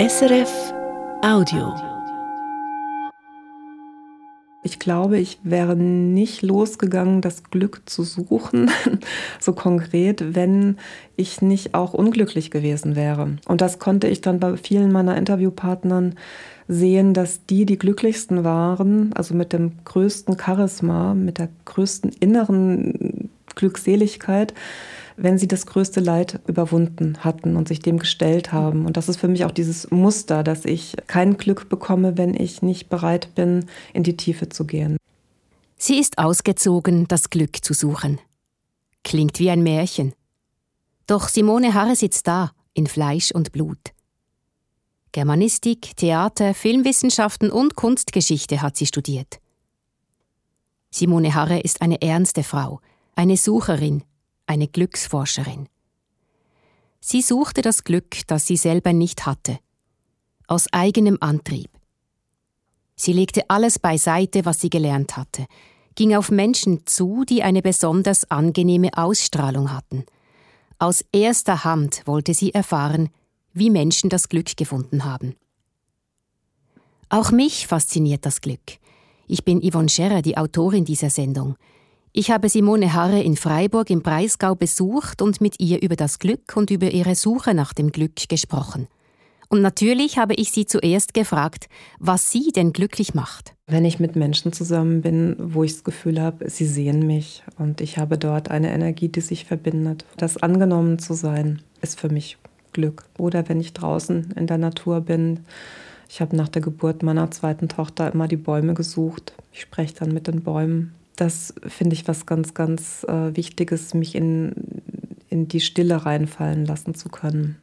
SRF Audio. Ich glaube, ich wäre nicht losgegangen, das Glück zu suchen, so konkret, wenn ich nicht auch unglücklich gewesen wäre. Und das konnte ich dann bei vielen meiner Interviewpartnern sehen, dass die die glücklichsten waren, also mit dem größten Charisma, mit der größten inneren Glückseligkeit, wenn sie das größte Leid überwunden hatten und sich dem gestellt haben. Und das ist für mich auch dieses Muster, dass ich kein Glück bekomme, wenn ich nicht bereit bin, in die Tiefe zu gehen. Sie ist ausgezogen, das Glück zu suchen. Klingt wie ein Märchen. Doch Simone Harre sitzt da, in Fleisch und Blut. Germanistik, Theater, Filmwissenschaften und Kunstgeschichte hat sie studiert. Simone Harre ist eine ernste Frau, eine Sucherin, eine Glücksforscherin. Sie suchte das Glück, das sie selber nicht hatte, aus eigenem Antrieb. Sie legte alles beiseite, was sie gelernt hatte, ging auf Menschen zu, die eine besonders angenehme Ausstrahlung hatten. Aus erster Hand wollte sie erfahren, wie Menschen das Glück gefunden haben. Auch mich fasziniert das Glück. Ich bin Yvonne Scherrer, die Autorin dieser Sendung. Ich habe Simone Harre in Freiburg im Breisgau besucht und mit ihr über das Glück und über ihre Suche nach dem Glück gesprochen. Und natürlich habe ich sie zuerst gefragt, was sie denn glücklich macht. Wenn ich mit Menschen zusammen bin, wo ich das Gefühl habe, sie sehen mich und ich habe dort eine Energie, die sich verbindet. Das angenommen zu sein, ist für mich Glück. Oder wenn ich draußen in der Natur bin. Ich habe nach der Geburt meiner zweiten Tochter immer die Bäume gesucht. Ich spreche dann mit den Bäumen das finde ich was ganz, ganz äh, Wichtiges, mich in, in die Stille reinfallen lassen zu können.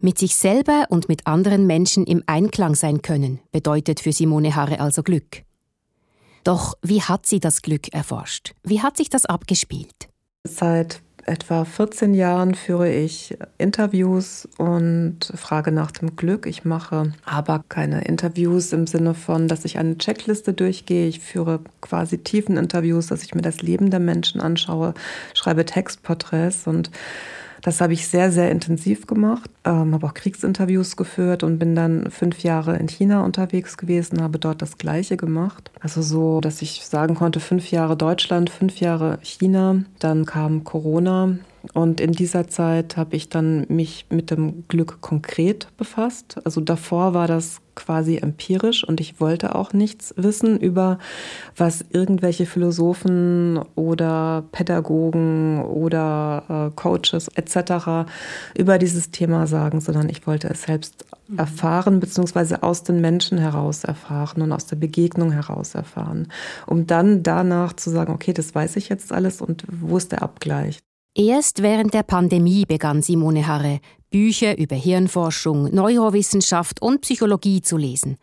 Mit sich selber und mit anderen Menschen im Einklang sein können, bedeutet für Simone Harre also Glück. Doch wie hat sie das Glück erforscht? Wie hat sich das abgespielt? Seit etwa 14 Jahren führe ich Interviews und frage nach dem Glück. Ich mache aber keine Interviews im Sinne von, dass ich eine Checkliste durchgehe. Ich führe quasi tiefen Interviews, dass ich mir das Leben der Menschen anschaue, schreibe Textporträts und das habe ich sehr, sehr intensiv gemacht, ähm, habe auch Kriegsinterviews geführt und bin dann fünf Jahre in China unterwegs gewesen, habe dort das Gleiche gemacht. Also so, dass ich sagen konnte, fünf Jahre Deutschland, fünf Jahre China, dann kam Corona, und in dieser Zeit habe ich dann mich mit dem Glück konkret befasst. Also davor war das quasi empirisch und ich wollte auch nichts wissen über, was irgendwelche Philosophen oder Pädagogen oder äh, Coaches etc. über dieses Thema sagen, sondern ich wollte es selbst mhm. erfahren, beziehungsweise aus den Menschen heraus erfahren und aus der Begegnung heraus erfahren, um dann danach zu sagen, okay, das weiß ich jetzt alles und wo ist der Abgleich? Erst während der Pandemie begann Simone Harre, Bücher über Hirnforschung, Neurowissenschaft und Psychologie zu lesen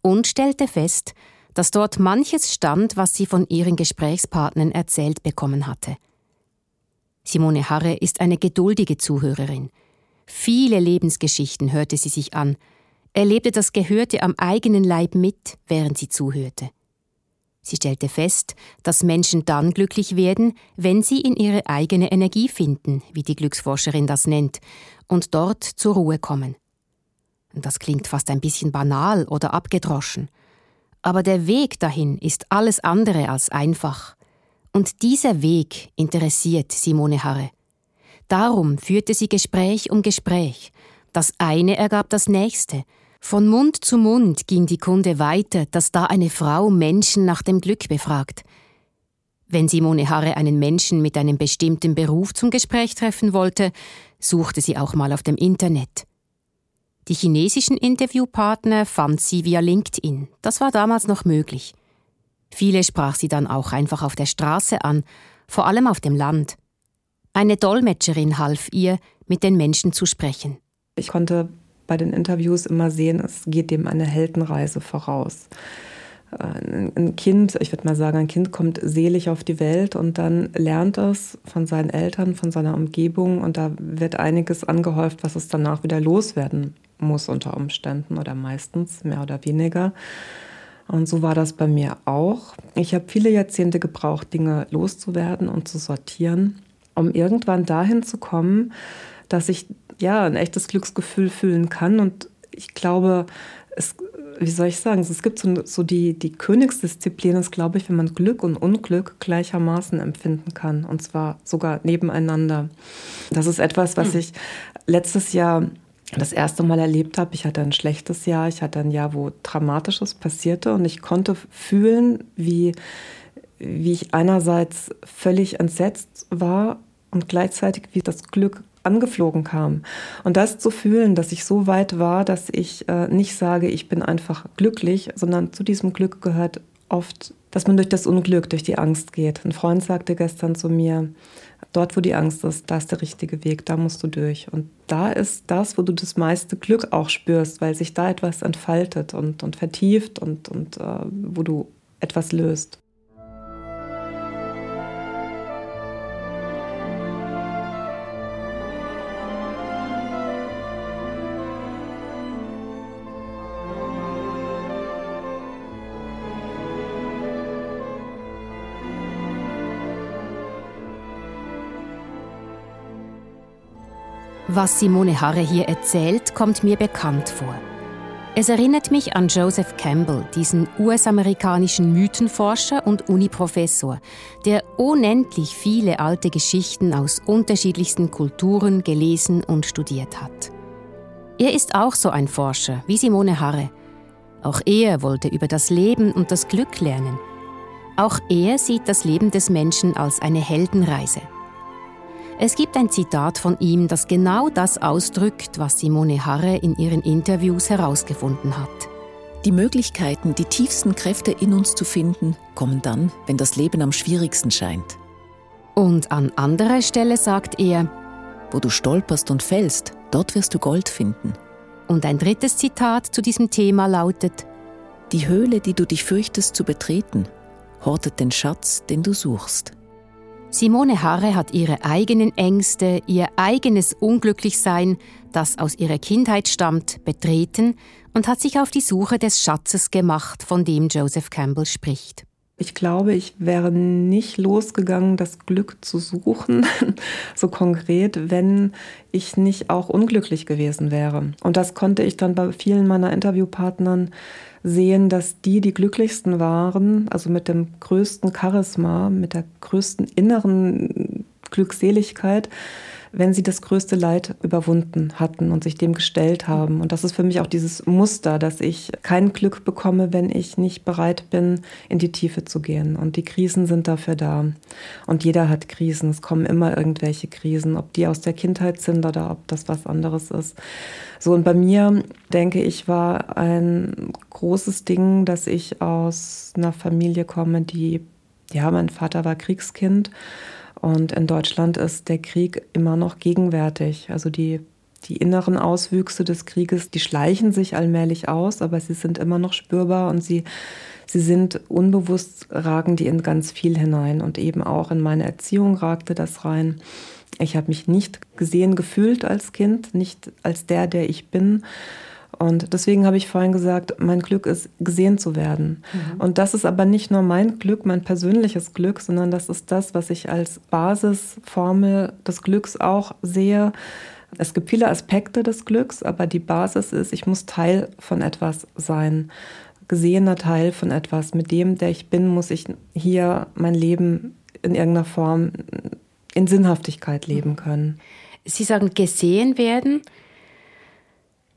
und stellte fest, dass dort manches stand, was sie von ihren Gesprächspartnern erzählt bekommen hatte. Simone Harre ist eine geduldige Zuhörerin. Viele Lebensgeschichten hörte sie sich an, erlebte das Gehörte am eigenen Leib mit, während sie zuhörte. Sie stellte fest, dass Menschen dann glücklich werden, wenn sie in ihre eigene Energie finden, wie die Glücksforscherin das nennt, und dort zur Ruhe kommen. Das klingt fast ein bisschen banal oder abgedroschen. Aber der Weg dahin ist alles andere als einfach. Und dieser Weg interessiert Simone Harre. Darum führte sie Gespräch um Gespräch. Das eine ergab das nächste, von Mund zu Mund ging die Kunde weiter, dass da eine Frau Menschen nach dem Glück befragt. Wenn Simone Harre einen Menschen mit einem bestimmten Beruf zum Gespräch treffen wollte, suchte sie auch mal auf dem Internet. Die chinesischen Interviewpartner fand sie via LinkedIn. Das war damals noch möglich. Viele sprach sie dann auch einfach auf der Straße an, vor allem auf dem Land. Eine Dolmetscherin half ihr, mit den Menschen zu sprechen. Ich konnte bei den Interviews immer sehen, es geht dem eine Heldenreise voraus. Äh, ein Kind, ich würde mal sagen, ein Kind kommt selig auf die Welt und dann lernt es von seinen Eltern, von seiner Umgebung und da wird einiges angehäuft, was es danach wieder loswerden muss unter Umständen oder meistens mehr oder weniger. Und so war das bei mir auch. Ich habe viele Jahrzehnte gebraucht, Dinge loszuwerden und zu sortieren, um irgendwann dahin zu kommen, dass ich ja ein echtes Glücksgefühl fühlen kann und ich glaube, es, wie soll ich sagen, es gibt so, so die, die Königsdisziplin ist, glaube ich, wenn man Glück und Unglück gleichermaßen empfinden kann. Und zwar sogar nebeneinander. Das ist etwas, was hm. ich letztes Jahr das erste Mal erlebt habe. Ich hatte ein schlechtes Jahr, ich hatte ein Jahr, wo Dramatisches passierte und ich konnte fühlen, wie, wie ich einerseits völlig entsetzt war und gleichzeitig wie das Glück angeflogen kam. Und das zu fühlen, dass ich so weit war, dass ich äh, nicht sage, ich bin einfach glücklich, sondern zu diesem Glück gehört oft, dass man durch das Unglück, durch die Angst geht. Ein Freund sagte gestern zu mir, dort wo die Angst ist, da ist der richtige Weg, da musst du durch. Und da ist das, wo du das meiste Glück auch spürst, weil sich da etwas entfaltet und, und vertieft und, und äh, wo du etwas löst. Was Simone Harre hier erzählt, kommt mir bekannt vor. Es erinnert mich an Joseph Campbell, diesen US-amerikanischen Mythenforscher und Uniprofessor, der unendlich viele alte Geschichten aus unterschiedlichsten Kulturen gelesen und studiert hat. Er ist auch so ein Forscher wie Simone Harre. Auch er wollte über das Leben und das Glück lernen. Auch er sieht das Leben des Menschen als eine Heldenreise. Es gibt ein Zitat von ihm, das genau das ausdrückt, was Simone Harre in ihren Interviews herausgefunden hat. Die Möglichkeiten, die tiefsten Kräfte in uns zu finden, kommen dann, wenn das Leben am schwierigsten scheint. Und an anderer Stelle sagt er, Wo du stolperst und fällst, dort wirst du Gold finden. Und ein drittes Zitat zu diesem Thema lautet, Die Höhle, die du dich fürchtest zu betreten, hortet den Schatz, den du suchst. Simone Harre hat ihre eigenen Ängste, ihr eigenes Unglücklichsein, das aus ihrer Kindheit stammt, betreten und hat sich auf die Suche des Schatzes gemacht, von dem Joseph Campbell spricht. Ich glaube, ich wäre nicht losgegangen, das Glück zu suchen, so konkret, wenn ich nicht auch unglücklich gewesen wäre. Und das konnte ich dann bei vielen meiner Interviewpartnern sehen, dass die die glücklichsten waren, also mit dem größten Charisma, mit der größten inneren Glückseligkeit, wenn sie das größte Leid überwunden hatten und sich dem gestellt haben. Und das ist für mich auch dieses Muster, dass ich kein Glück bekomme, wenn ich nicht bereit bin, in die Tiefe zu gehen. Und die Krisen sind dafür da. Und jeder hat Krisen. Es kommen immer irgendwelche Krisen, ob die aus der Kindheit sind oder ob das was anderes ist. So, und bei mir, denke ich, war ein großes Ding, dass ich aus einer Familie komme, die, ja, mein Vater war Kriegskind und in Deutschland ist der Krieg immer noch gegenwärtig. Also die, die inneren Auswüchse des Krieges, die schleichen sich allmählich aus, aber sie sind immer noch spürbar und sie, sie sind unbewusst, ragen die in ganz viel hinein. Und eben auch in meine Erziehung ragte das rein. Ich habe mich nicht gesehen gefühlt als Kind, nicht als der, der ich bin. Und deswegen habe ich vorhin gesagt, mein Glück ist gesehen zu werden. Mhm. Und das ist aber nicht nur mein Glück, mein persönliches Glück, sondern das ist das, was ich als Basisformel des Glücks auch sehe. Es gibt viele Aspekte des Glücks, aber die Basis ist, ich muss Teil von etwas sein, gesehener Teil von etwas. Mit dem, der ich bin, muss ich hier mein Leben in irgendeiner Form in Sinnhaftigkeit leben können. Sie sagen gesehen werden.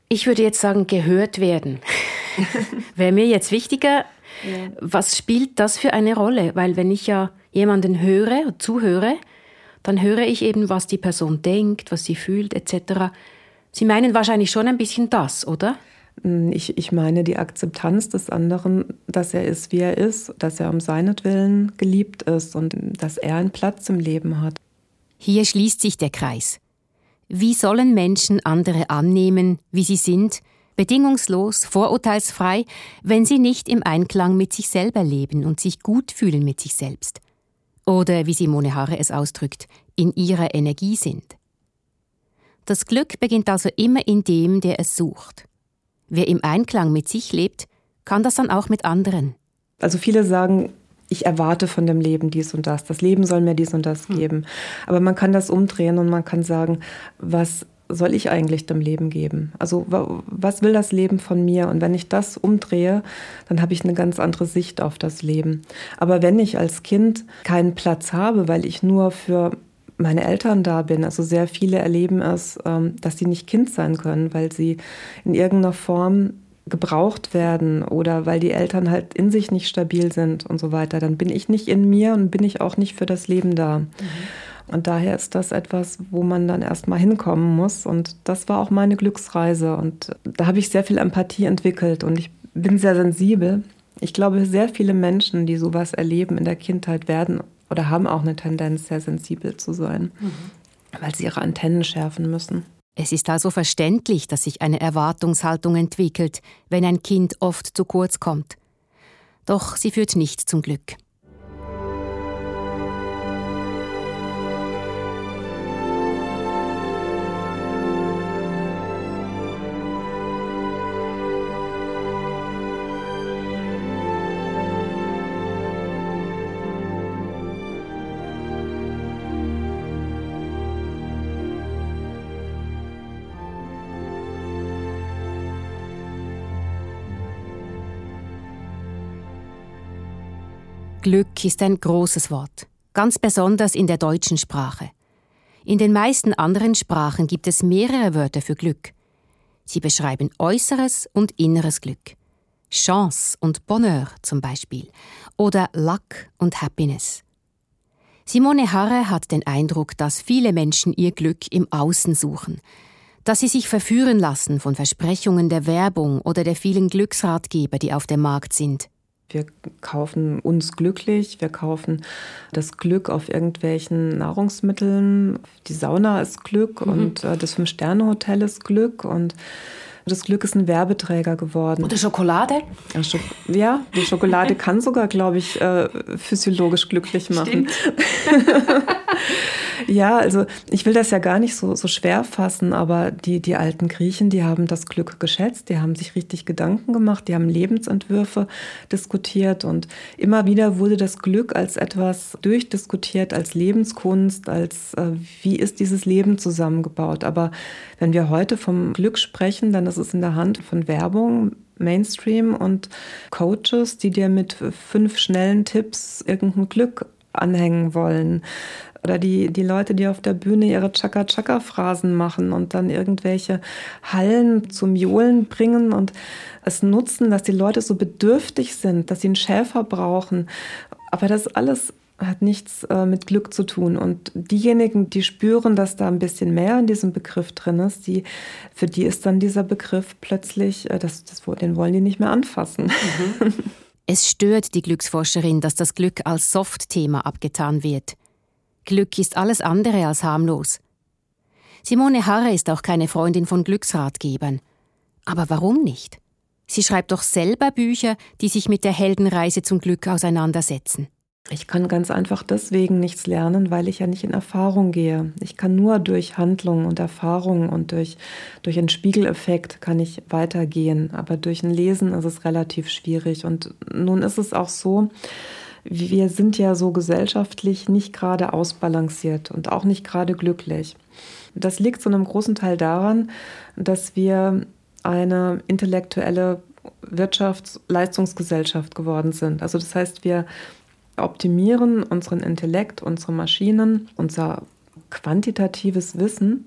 Ich würde jetzt sagen, gehört werden. Wäre mir jetzt wichtiger, ja. was spielt das für eine Rolle? Weil wenn ich ja jemanden höre, zuhöre, dann höre ich eben, was die Person denkt, was sie fühlt, etc. Sie meinen wahrscheinlich schon ein bisschen das, oder? Hm, ich, ich meine die Akzeptanz des anderen, dass er ist, wie er ist, dass er um seinetwillen geliebt ist und dass er einen Platz im Leben hat. Hier schließt sich der Kreis. Wie sollen Menschen andere annehmen, wie sie sind, bedingungslos, vorurteilsfrei, wenn sie nicht im Einklang mit sich selber leben und sich gut fühlen mit sich selbst? Oder wie Simone Haare es ausdrückt, in ihrer Energie sind. Das Glück beginnt also immer in dem, der es sucht. Wer im Einklang mit sich lebt, kann das dann auch mit anderen. Also viele sagen, ich erwarte von dem Leben dies und das. Das Leben soll mir dies und das hm. geben. Aber man kann das umdrehen und man kann sagen, was soll ich eigentlich dem Leben geben? Also was will das Leben von mir? Und wenn ich das umdrehe, dann habe ich eine ganz andere Sicht auf das Leben. Aber wenn ich als Kind keinen Platz habe, weil ich nur für meine Eltern da bin, also sehr viele erleben es, ähm, dass sie nicht Kind sein können, weil sie in irgendeiner Form gebraucht werden oder weil die Eltern halt in sich nicht stabil sind und so weiter, dann bin ich nicht in mir und bin ich auch nicht für das Leben da. Mhm. Und daher ist das etwas, wo man dann erstmal hinkommen muss. Und das war auch meine Glücksreise. Und da habe ich sehr viel Empathie entwickelt und ich bin sehr sensibel. Ich glaube, sehr viele Menschen, die sowas erleben in der Kindheit, werden oder haben auch eine Tendenz, sehr sensibel zu sein, mhm. weil sie ihre Antennen schärfen müssen. Es ist also verständlich, dass sich eine Erwartungshaltung entwickelt, wenn ein Kind oft zu kurz kommt. Doch sie führt nicht zum Glück. Glück ist ein großes Wort, ganz besonders in der deutschen Sprache. In den meisten anderen Sprachen gibt es mehrere Wörter für Glück. Sie beschreiben äußeres und inneres Glück. Chance und Bonheur zum Beispiel oder Luck und Happiness. Simone Harre hat den Eindruck, dass viele Menschen ihr Glück im Außen suchen, dass sie sich verführen lassen von Versprechungen der Werbung oder der vielen Glücksratgeber, die auf dem Markt sind. Wir kaufen uns glücklich, wir kaufen das Glück auf irgendwelchen Nahrungsmitteln. Die Sauna ist Glück mhm. und äh, das Fünf-Sterne-Hotel ist Glück und das Glück ist ein Werbeträger geworden. Oder Schokolade? Ja, Schok ja die Schokolade kann sogar, glaube ich, äh, physiologisch glücklich machen. Ja, also ich will das ja gar nicht so, so schwer fassen, aber die, die alten Griechen, die haben das Glück geschätzt, die haben sich richtig Gedanken gemacht, die haben Lebensentwürfe diskutiert und immer wieder wurde das Glück als etwas durchdiskutiert, als Lebenskunst, als äh, wie ist dieses Leben zusammengebaut. Aber wenn wir heute vom Glück sprechen, dann ist es in der Hand von Werbung, Mainstream und Coaches, die dir mit fünf schnellen Tipps irgendein Glück anhängen wollen. Oder die, die Leute, die auf der Bühne ihre Chaka-Chaka-Phrasen machen und dann irgendwelche Hallen zum Johlen bringen und es nutzen, dass die Leute so bedürftig sind, dass sie einen Schäfer brauchen. Aber das alles hat nichts äh, mit Glück zu tun. Und diejenigen, die spüren, dass da ein bisschen mehr in diesem Begriff drin ist, die, für die ist dann dieser Begriff plötzlich, äh, das, das, den wollen die nicht mehr anfassen. Mhm. Es stört die Glücksforscherin, dass das Glück als Soft-Thema abgetan wird. Glück ist alles andere als harmlos. Simone Harre ist auch keine Freundin von Glücksratgebern. Aber warum nicht? Sie schreibt doch selber Bücher, die sich mit der Heldenreise zum Glück auseinandersetzen. Ich kann ganz einfach deswegen nichts lernen, weil ich ja nicht in Erfahrung gehe. Ich kann nur durch Handlung und Erfahrung und durch, durch einen Spiegeleffekt kann ich weitergehen. Aber durch ein Lesen ist es relativ schwierig. Und nun ist es auch so, wir sind ja so gesellschaftlich nicht gerade ausbalanciert und auch nicht gerade glücklich. Das liegt zu einem großen Teil daran, dass wir eine intellektuelle Wirtschaftsleistungsgesellschaft geworden sind. Also das heißt, wir optimieren unseren Intellekt, unsere Maschinen, unser quantitatives Wissen,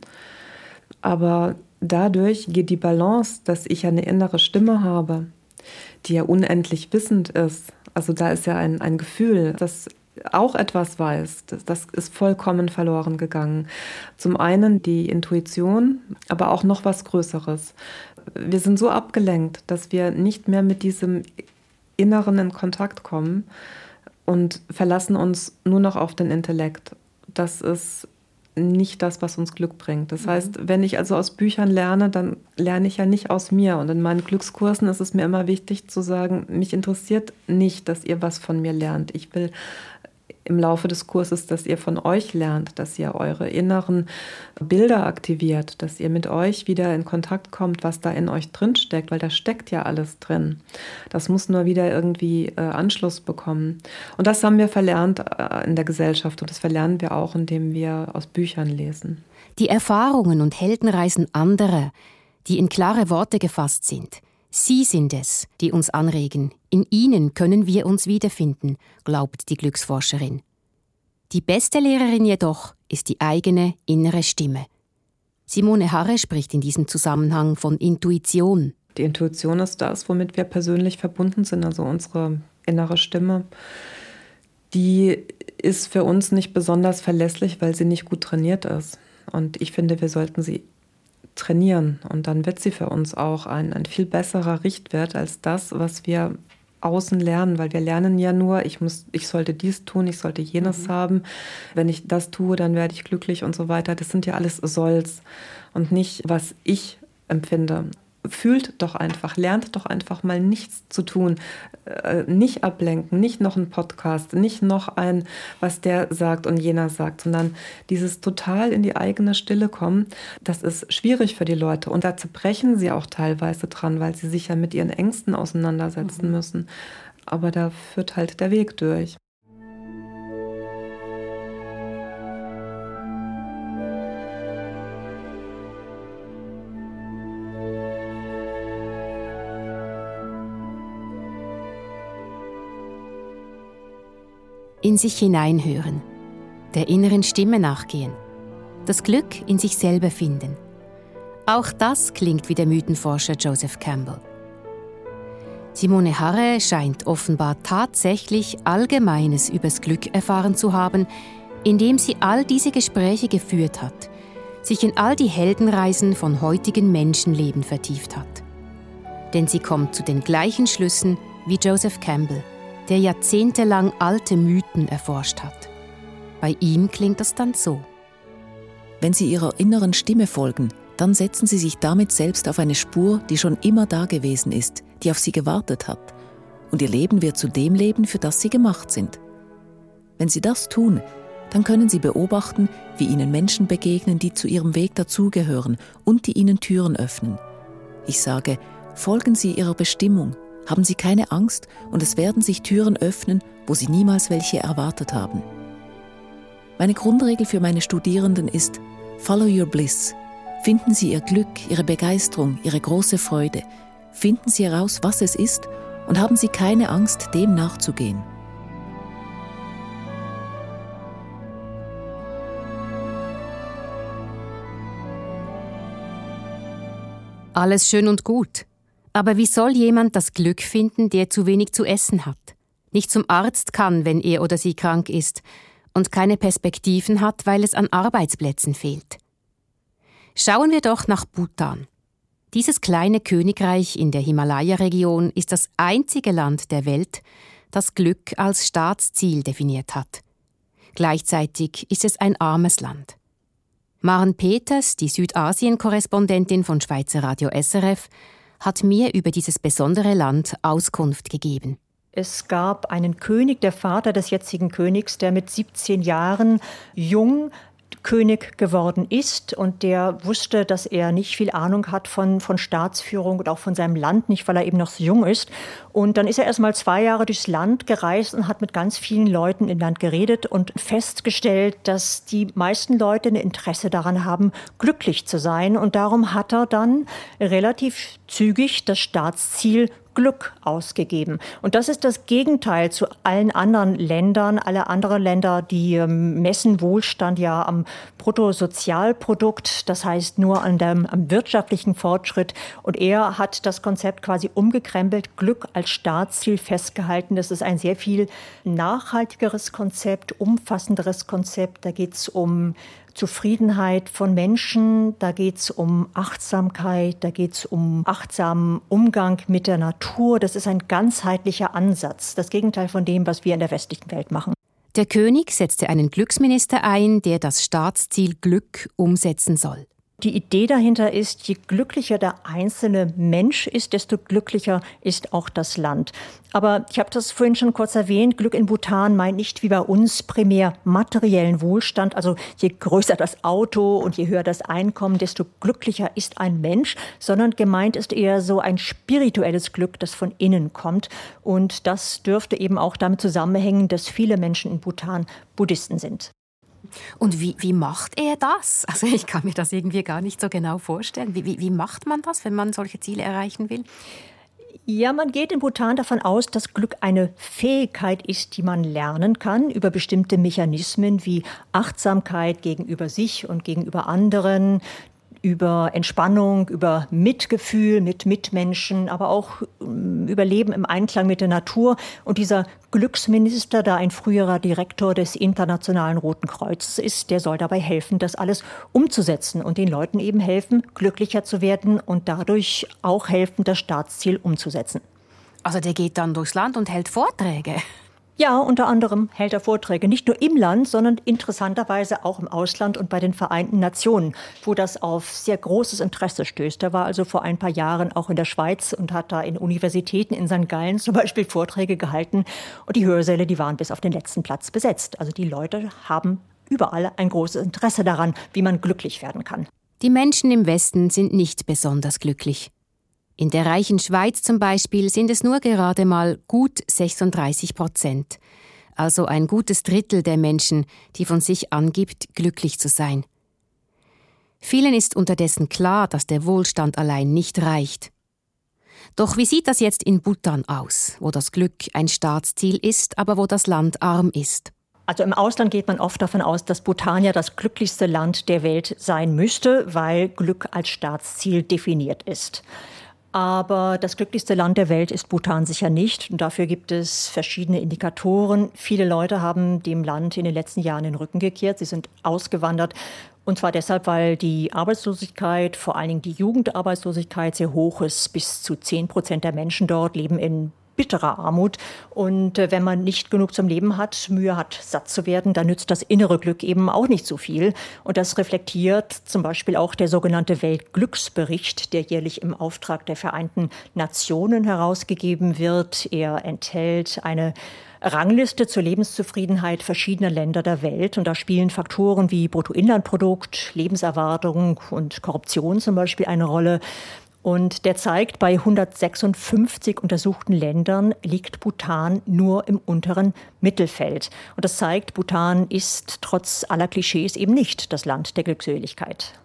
aber dadurch geht die Balance, dass ich eine innere Stimme habe, die ja unendlich wissend ist, also da ist ja ein, ein Gefühl, das auch etwas weiß, das, das ist vollkommen verloren gegangen. Zum einen die Intuition, aber auch noch was Größeres. Wir sind so abgelenkt, dass wir nicht mehr mit diesem Inneren in Kontakt kommen und verlassen uns nur noch auf den Intellekt. Das ist nicht das, was uns Glück bringt. Das mhm. heißt, wenn ich also aus Büchern lerne, dann lerne ich ja nicht aus mir. Und in meinen Glückskursen ist es mir immer wichtig zu sagen, mich interessiert nicht, dass ihr was von mir lernt. Ich will im Laufe des Kurses, dass ihr von euch lernt, dass ihr eure inneren Bilder aktiviert, dass ihr mit euch wieder in Kontakt kommt, was da in euch drin steckt, weil da steckt ja alles drin. Das muss nur wieder irgendwie äh, Anschluss bekommen. Und das haben wir verlernt äh, in der Gesellschaft und das verlernen wir auch, indem wir aus Büchern lesen. Die Erfahrungen und Heldenreisen anderer, die in klare Worte gefasst sind, Sie sind es, die uns anregen. In ihnen können wir uns wiederfinden, glaubt die Glücksforscherin. Die beste Lehrerin jedoch ist die eigene innere Stimme. Simone Harre spricht in diesem Zusammenhang von Intuition. Die Intuition ist das, womit wir persönlich verbunden sind, also unsere innere Stimme. Die ist für uns nicht besonders verlässlich, weil sie nicht gut trainiert ist. Und ich finde, wir sollten sie trainieren. Und dann wird sie für uns auch ein, ein viel besserer Richtwert als das, was wir außen lernen, weil wir lernen ja nur, ich muss, ich sollte dies tun, ich sollte jenes mhm. haben. Wenn ich das tue, dann werde ich glücklich und so weiter. Das sind ja alles Solls und nicht, was ich empfinde fühlt doch einfach, lernt doch einfach mal nichts zu tun. Äh, nicht ablenken, nicht noch ein Podcast, nicht noch ein, was der sagt und jener sagt, sondern dieses total in die eigene Stille kommen, das ist schwierig für die Leute. Und da zerbrechen sie auch teilweise dran, weil sie sich ja mit ihren Ängsten auseinandersetzen mhm. müssen. Aber da führt halt der Weg durch. In sich hineinhören, der inneren Stimme nachgehen, das Glück in sich selber finden. Auch das klingt wie der Mythenforscher Joseph Campbell. Simone Harre scheint offenbar tatsächlich Allgemeines übers Glück erfahren zu haben, indem sie all diese Gespräche geführt hat, sich in all die Heldenreisen von heutigen Menschenleben vertieft hat. Denn sie kommt zu den gleichen Schlüssen wie Joseph Campbell – der jahrzehntelang alte Mythen erforscht hat. Bei ihm klingt das dann so. Wenn Sie Ihrer inneren Stimme folgen, dann setzen Sie sich damit selbst auf eine Spur, die schon immer da gewesen ist, die auf Sie gewartet hat. Und Ihr Leben wird zu dem Leben, für das Sie gemacht sind. Wenn Sie das tun, dann können Sie beobachten, wie Ihnen Menschen begegnen, die zu Ihrem Weg dazugehören und die Ihnen Türen öffnen. Ich sage, folgen Sie Ihrer Bestimmung haben Sie keine Angst und es werden sich Türen öffnen, wo Sie niemals welche erwartet haben. Meine Grundregel für meine Studierenden ist Follow your bliss. Finden Sie Ihr Glück, Ihre Begeisterung, Ihre große Freude. Finden Sie heraus, was es ist und haben Sie keine Angst, dem nachzugehen. Alles schön und gut. Aber wie soll jemand das Glück finden, der zu wenig zu essen hat, nicht zum Arzt kann, wenn er oder sie krank ist und keine Perspektiven hat, weil es an Arbeitsplätzen fehlt? Schauen wir doch nach Bhutan. Dieses kleine Königreich in der Himalaya-Region ist das einzige Land der Welt, das Glück als Staatsziel definiert hat. Gleichzeitig ist es ein armes Land. Maren Peters, die Südasien-Korrespondentin von Schweizer Radio SRF, hat mir über dieses besondere Land Auskunft gegeben. Es gab einen König, der Vater des jetzigen Königs, der mit 17 Jahren jung König geworden ist und der wusste, dass er nicht viel Ahnung hat von, von Staatsführung und auch von seinem Land nicht, weil er eben noch so jung ist. Und dann ist er erst mal zwei Jahre durchs Land gereist und hat mit ganz vielen Leuten im Land geredet und festgestellt, dass die meisten Leute ein Interesse daran haben, glücklich zu sein. Und darum hat er dann relativ zügig das Staatsziel Glück ausgegeben. Und das ist das Gegenteil zu allen anderen Ländern. Alle anderen Länder, die ähm, messen Wohlstand ja am Bruttosozialprodukt, das heißt nur an dem, am wirtschaftlichen Fortschritt. Und er hat das Konzept quasi umgekrempelt, Glück als Staatsziel festgehalten. Das ist ein sehr viel nachhaltigeres Konzept, umfassenderes Konzept. Da geht es um Zufriedenheit von Menschen, da geht es um Achtsamkeit, da geht es um achtsamen Umgang mit der Natur. Das ist ein ganzheitlicher Ansatz, das Gegenteil von dem, was wir in der westlichen Welt machen. Der König setzte einen Glücksminister ein, der das Staatsziel Glück umsetzen soll. Die Idee dahinter ist, je glücklicher der einzelne Mensch ist, desto glücklicher ist auch das Land. Aber ich habe das vorhin schon kurz erwähnt, Glück in Bhutan meint nicht wie bei uns primär materiellen Wohlstand. Also je größer das Auto und je höher das Einkommen, desto glücklicher ist ein Mensch, sondern gemeint ist eher so ein spirituelles Glück, das von innen kommt. Und das dürfte eben auch damit zusammenhängen, dass viele Menschen in Bhutan Buddhisten sind. Und wie, wie macht er das? Also ich kann mir das irgendwie gar nicht so genau vorstellen. Wie, wie, wie macht man das, wenn man solche Ziele erreichen will? Ja, man geht in Bhutan davon aus, dass Glück eine Fähigkeit ist, die man lernen kann über bestimmte Mechanismen wie Achtsamkeit gegenüber sich und gegenüber anderen, über Entspannung, über Mitgefühl mit Mitmenschen, aber auch ähm, über Leben im Einklang mit der Natur. Und dieser Glücksminister, da ein früherer Direktor des Internationalen Roten Kreuzes ist, der soll dabei helfen, das alles umzusetzen und den Leuten eben helfen, glücklicher zu werden und dadurch auch helfen, das Staatsziel umzusetzen. Also der geht dann durchs Land und hält Vorträge. Ja, unter anderem hält er Vorträge nicht nur im Land, sondern interessanterweise auch im Ausland und bei den Vereinten Nationen, wo das auf sehr großes Interesse stößt. Er war also vor ein paar Jahren auch in der Schweiz und hat da in Universitäten in St. Gallen zum Beispiel Vorträge gehalten. Und die Hörsäle, die waren bis auf den letzten Platz besetzt. Also die Leute haben überall ein großes Interesse daran, wie man glücklich werden kann. Die Menschen im Westen sind nicht besonders glücklich. In der reichen Schweiz zum Beispiel sind es nur gerade mal gut 36 Prozent, also ein gutes Drittel der Menschen, die von sich angibt, glücklich zu sein. Vielen ist unterdessen klar, dass der Wohlstand allein nicht reicht. Doch wie sieht das jetzt in Bhutan aus, wo das Glück ein Staatsziel ist, aber wo das Land arm ist? Also im Ausland geht man oft davon aus, dass Bhutan ja das glücklichste Land der Welt sein müsste, weil Glück als Staatsziel definiert ist. Aber das glücklichste Land der Welt ist Bhutan sicher nicht. Und dafür gibt es verschiedene Indikatoren. Viele Leute haben dem Land in den letzten Jahren den Rücken gekehrt. Sie sind ausgewandert. Und zwar deshalb, weil die Arbeitslosigkeit, vor allen Dingen die Jugendarbeitslosigkeit, sehr hoch ist. Bis zu zehn Prozent der Menschen dort leben in bitterer Armut. Und äh, wenn man nicht genug zum Leben hat, Mühe hat, satt zu werden, dann nützt das innere Glück eben auch nicht so viel. Und das reflektiert zum Beispiel auch der sogenannte Weltglücksbericht, der jährlich im Auftrag der Vereinten Nationen herausgegeben wird. Er enthält eine Rangliste zur Lebenszufriedenheit verschiedener Länder der Welt. Und da spielen Faktoren wie Bruttoinlandprodukt, Lebenserwartung und Korruption zum Beispiel eine Rolle. Und der zeigt, bei 156 untersuchten Ländern liegt Bhutan nur im unteren Mittelfeld. Und das zeigt, Bhutan ist trotz aller Klischees eben nicht das Land der Glückseligkeit.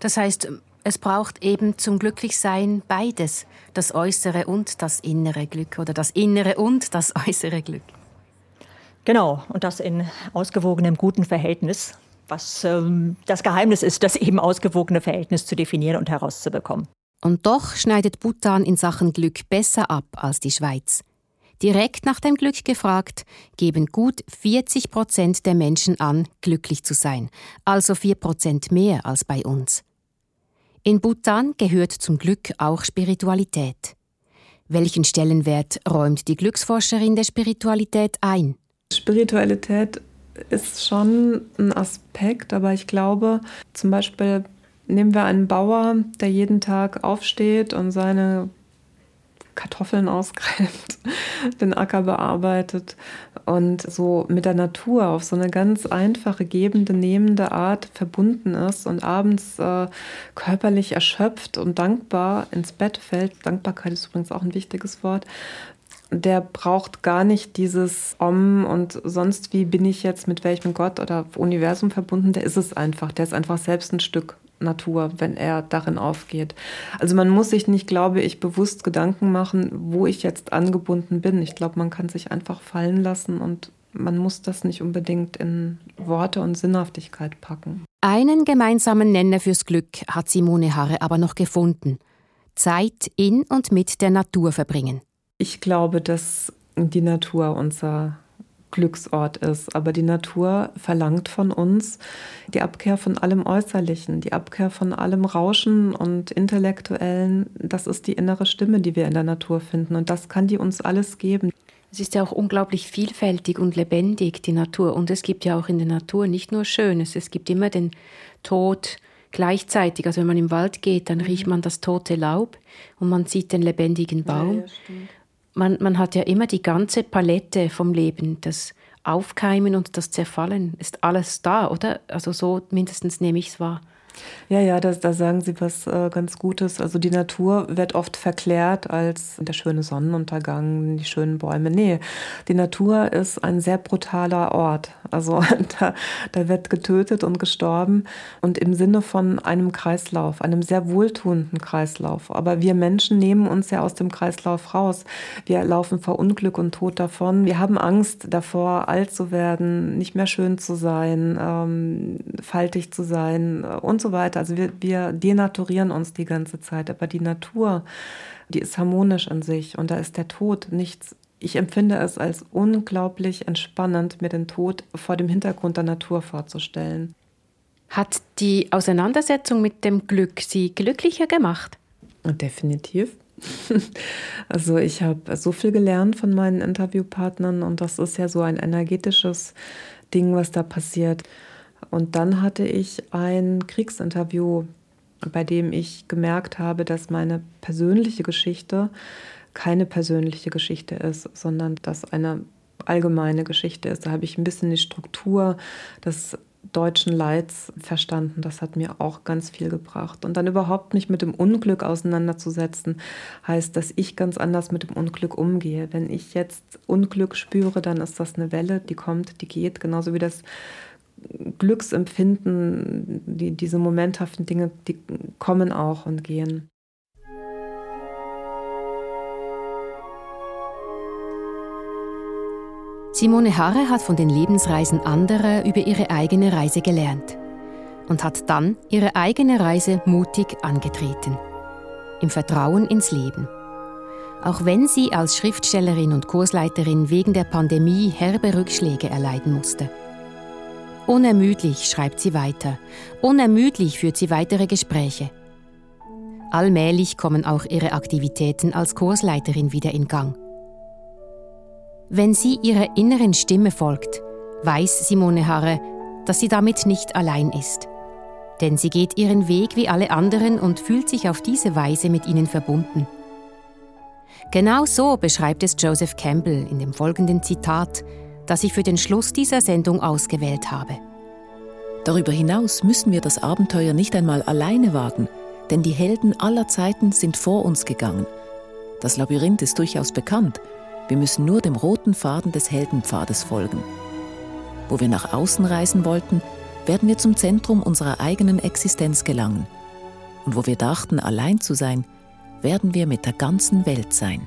Das heißt, es braucht eben zum Glücklichsein beides, das äußere und das innere Glück oder das innere und das äußere Glück. Genau, und das in ausgewogenem guten Verhältnis was ähm, das Geheimnis ist, das eben ausgewogene Verhältnis zu definieren und herauszubekommen. Und doch schneidet Bhutan in Sachen Glück besser ab als die Schweiz. Direkt nach dem Glück gefragt, geben gut 40 Prozent der Menschen an, glücklich zu sein, also 4 Prozent mehr als bei uns. In Bhutan gehört zum Glück auch Spiritualität. Welchen Stellenwert räumt die Glücksforscherin der Spiritualität ein? Spiritualität ist schon ein Aspekt, aber ich glaube, zum Beispiel nehmen wir einen Bauer, der jeden Tag aufsteht und seine Kartoffeln ausgräbt, den Acker bearbeitet und so mit der Natur auf so eine ganz einfache, gebende, nehmende Art verbunden ist und abends äh, körperlich erschöpft und dankbar ins Bett fällt. Dankbarkeit ist übrigens auch ein wichtiges Wort der braucht gar nicht dieses Om und sonst wie bin ich jetzt mit welchem Gott oder Universum verbunden. Der ist es einfach. Der ist einfach selbst ein Stück Natur, wenn er darin aufgeht. Also man muss sich nicht, glaube ich, bewusst Gedanken machen, wo ich jetzt angebunden bin. Ich glaube, man kann sich einfach fallen lassen und man muss das nicht unbedingt in Worte und Sinnhaftigkeit packen. Einen gemeinsamen Nenner fürs Glück hat Simone Harre aber noch gefunden. Zeit in und mit der Natur verbringen. Ich glaube, dass die Natur unser Glücksort ist. Aber die Natur verlangt von uns die Abkehr von allem Äußerlichen, die Abkehr von allem Rauschen und Intellektuellen. Das ist die innere Stimme, die wir in der Natur finden. Und das kann die uns alles geben. Es ist ja auch unglaublich vielfältig und lebendig, die Natur. Und es gibt ja auch in der Natur nicht nur Schönes, es gibt immer den Tod gleichzeitig. Also wenn man im Wald geht, dann riecht man das tote Laub und man sieht den lebendigen Baum. Ja, ja, man, man hat ja immer die ganze Palette vom Leben, das Aufkeimen und das Zerfallen ist alles da, oder? Also so mindestens nehme ich es wahr. Ja, ja, das, da sagen Sie was äh, ganz Gutes. Also die Natur wird oft verklärt als der schöne Sonnenuntergang, die schönen Bäume. Nee, die Natur ist ein sehr brutaler Ort. Also da, da wird getötet und gestorben und im Sinne von einem Kreislauf, einem sehr wohltuenden Kreislauf. Aber wir Menschen nehmen uns ja aus dem Kreislauf raus. Wir laufen vor Unglück und Tod davon. Wir haben Angst davor, alt zu werden, nicht mehr schön zu sein, ähm, faltig zu sein äh, und so weiter. Also wir, wir denaturieren uns die ganze Zeit, aber die Natur, die ist harmonisch an sich und da ist der Tod nichts. Ich empfinde es als unglaublich entspannend, mir den Tod vor dem Hintergrund der Natur vorzustellen. Hat die Auseinandersetzung mit dem Glück Sie glücklicher gemacht? Definitiv. Also ich habe so viel gelernt von meinen Interviewpartnern und das ist ja so ein energetisches Ding, was da passiert. Und dann hatte ich ein Kriegsinterview, bei dem ich gemerkt habe, dass meine persönliche Geschichte keine persönliche Geschichte ist, sondern dass eine allgemeine Geschichte ist. Da habe ich ein bisschen die Struktur des deutschen Leids verstanden. Das hat mir auch ganz viel gebracht. Und dann überhaupt nicht mit dem Unglück auseinanderzusetzen, heißt, dass ich ganz anders mit dem Unglück umgehe. Wenn ich jetzt Unglück spüre, dann ist das eine Welle, die kommt, die geht, genauso wie das Glücksempfinden, die, diese momenthaften Dinge, die kommen auch und gehen. Simone Harre hat von den Lebensreisen anderer über ihre eigene Reise gelernt und hat dann ihre eigene Reise mutig angetreten. Im Vertrauen ins Leben. Auch wenn sie als Schriftstellerin und Kursleiterin wegen der Pandemie herbe Rückschläge erleiden musste. Unermüdlich schreibt sie weiter. Unermüdlich führt sie weitere Gespräche. Allmählich kommen auch ihre Aktivitäten als Kursleiterin wieder in Gang. Wenn sie ihrer inneren Stimme folgt, weiß Simone Harre, dass sie damit nicht allein ist. Denn sie geht ihren Weg wie alle anderen und fühlt sich auf diese Weise mit ihnen verbunden. Genau so beschreibt es Joseph Campbell in dem folgenden Zitat, das ich für den Schluss dieser Sendung ausgewählt habe. Darüber hinaus müssen wir das Abenteuer nicht einmal alleine wagen, denn die Helden aller Zeiten sind vor uns gegangen. Das Labyrinth ist durchaus bekannt. Wir müssen nur dem roten Faden des Heldenpfades folgen. Wo wir nach außen reisen wollten, werden wir zum Zentrum unserer eigenen Existenz gelangen. Und wo wir dachten, allein zu sein, werden wir mit der ganzen Welt sein.